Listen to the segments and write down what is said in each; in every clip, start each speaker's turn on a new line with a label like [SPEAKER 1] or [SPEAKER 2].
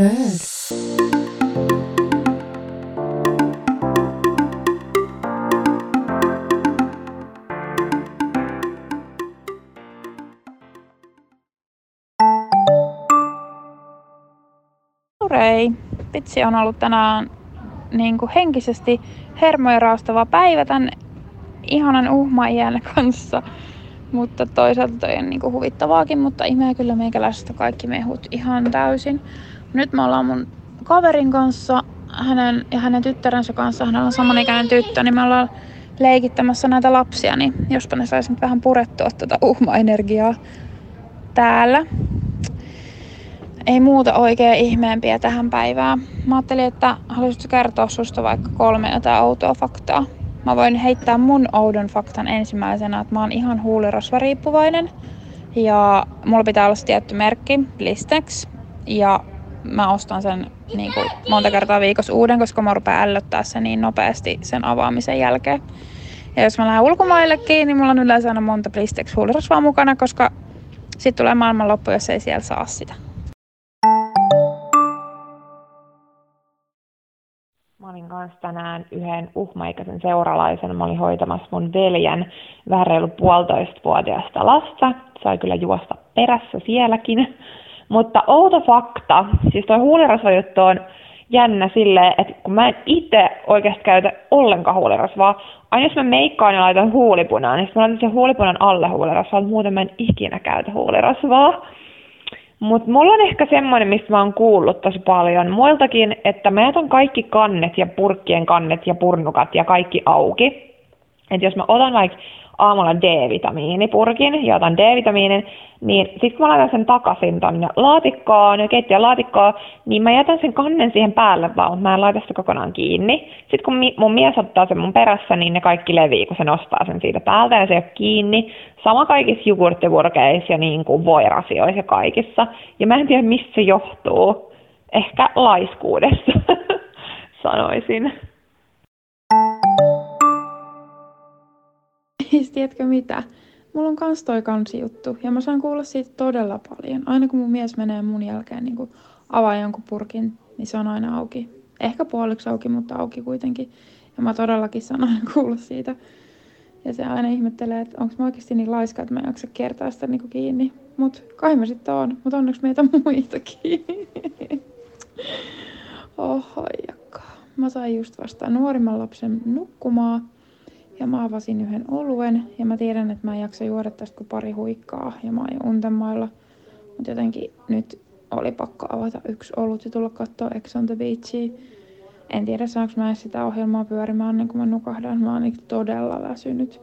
[SPEAKER 1] heard.
[SPEAKER 2] Hurei! Vitsi on ollut tänään niin kuin henkisesti hermoja raastava päivä tämän ihanan uhmaiän kanssa. Mutta toisaalta toi on niinku huvittavaakin, mutta imee kyllä meikäläisestä kaikki mehut ihan täysin. Nyt me ollaan mun kaverin kanssa hänen ja hänen tyttärensä kanssa, hänellä on samanikäinen tyttö, niin me ollaan leikittämässä näitä lapsia, niin jospa ne saisi nyt vähän purettua tuota uhma-energiaa täällä. Ei muuta oikein ihmeempiä tähän päivään. Mä ajattelin, että haluaisitko kertoa susta vaikka kolme jotain outoa faktaa. Mä voin heittää mun oudon faktan ensimmäisenä, että mä oon ihan huulirasvariippuvainen. Ja mulla pitää olla tietty merkki, Listex. Ja mä ostan sen niin kuin monta kertaa viikossa uuden, koska mä rupean ällöttää sen niin nopeasti sen avaamisen jälkeen. Ja jos mä lähden ulkomaillekin, niin mulla on yleensä aina monta Blistex huulirasvaa mukana, koska sitten tulee maailmanloppu, jos ei siellä saa sitä.
[SPEAKER 3] Mä olin kanssa tänään yhden uhmaikäisen seuralaisen. Mä olin hoitamassa mun veljen vähän reilu puolitoista vuotiaasta lasta. Sai kyllä juosta perässä sielläkin. Mutta outo fakta, siis tuo huulirasvajuttu on jännä silleen, että kun mä en itse oikeasti käytä ollenkaan huulirasvaa, aina jos mä meikkaan ja laitan huulipunaan, niin mä laitan sen huulipunan alle huulirasvaa, mutta muuten mä en ikinä käytä huulirasvaa. Mutta mulla on ehkä semmoinen, mistä mä oon kuullut tosi paljon muiltakin, että mä jätän kaikki kannet ja purkkien kannet ja purnukat ja kaikki auki. Että jos mä otan vaikka aamulla D-vitamiinipurkin ja otan D-vitamiinin, niin sitten kun mä laitan sen takaisin tonne laatikkoon, keittiön laatikkoon, niin mä jätän sen kannen siihen päälle vaan, mutta mä en laita sitä kokonaan kiinni. Sitten kun mun mies ottaa sen mun perässä, niin ne kaikki levii, kun se nostaa sen siitä päältä ja se ei ole kiinni. Sama kaikissa jogurttivurkeissa ja niin kuin voirasioissa ja kaikissa. Ja mä en tiedä, mistä se johtuu. Ehkä laiskuudesta, sanoisin.
[SPEAKER 2] Siis tiedätkö mitä? Mulla on kans toi juttu ja mä saan kuulla siitä todella paljon. Aina kun mun mies menee mun jälkeen niin avaa jonkun purkin, niin se on aina auki. Ehkä puoliksi auki, mutta auki kuitenkin. Ja mä todellakin saan aina kuulla siitä. Ja se aina ihmettelee, että onko mä oikeasti niin laiska, että mä en jaksa kertaa sitä niin kiinni. Mut kai mä sitten on, mutta onneksi meitä muitakin. Oho, Mä sain just vasta nuorimman lapsen nukkumaan. Ja mä avasin yhden oluen ja mä tiedän, että mä en jaksa juoda tästä kuin pari huikkaa ja mä oon untemailla. Mutta jotenkin nyt oli pakko avata yksi olut ja tulla katsoa Ex on the Beachia. En tiedä saanko mä sitä ohjelmaa pyörimään ennen kuin mä nukahdan. Mä oon todella väsynyt.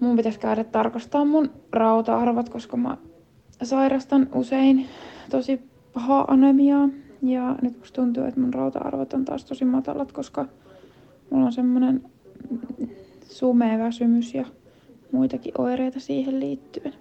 [SPEAKER 2] Mun pitäisi käydä tarkastaa mun rauta-arvot, koska mä sairastan usein tosi pahaa anemiaa. Ja nyt musta tuntuu, että mun rauta-arvot on taas tosi matalat, koska mulla on semmonen sumea väsymys ja muitakin oireita siihen liittyen.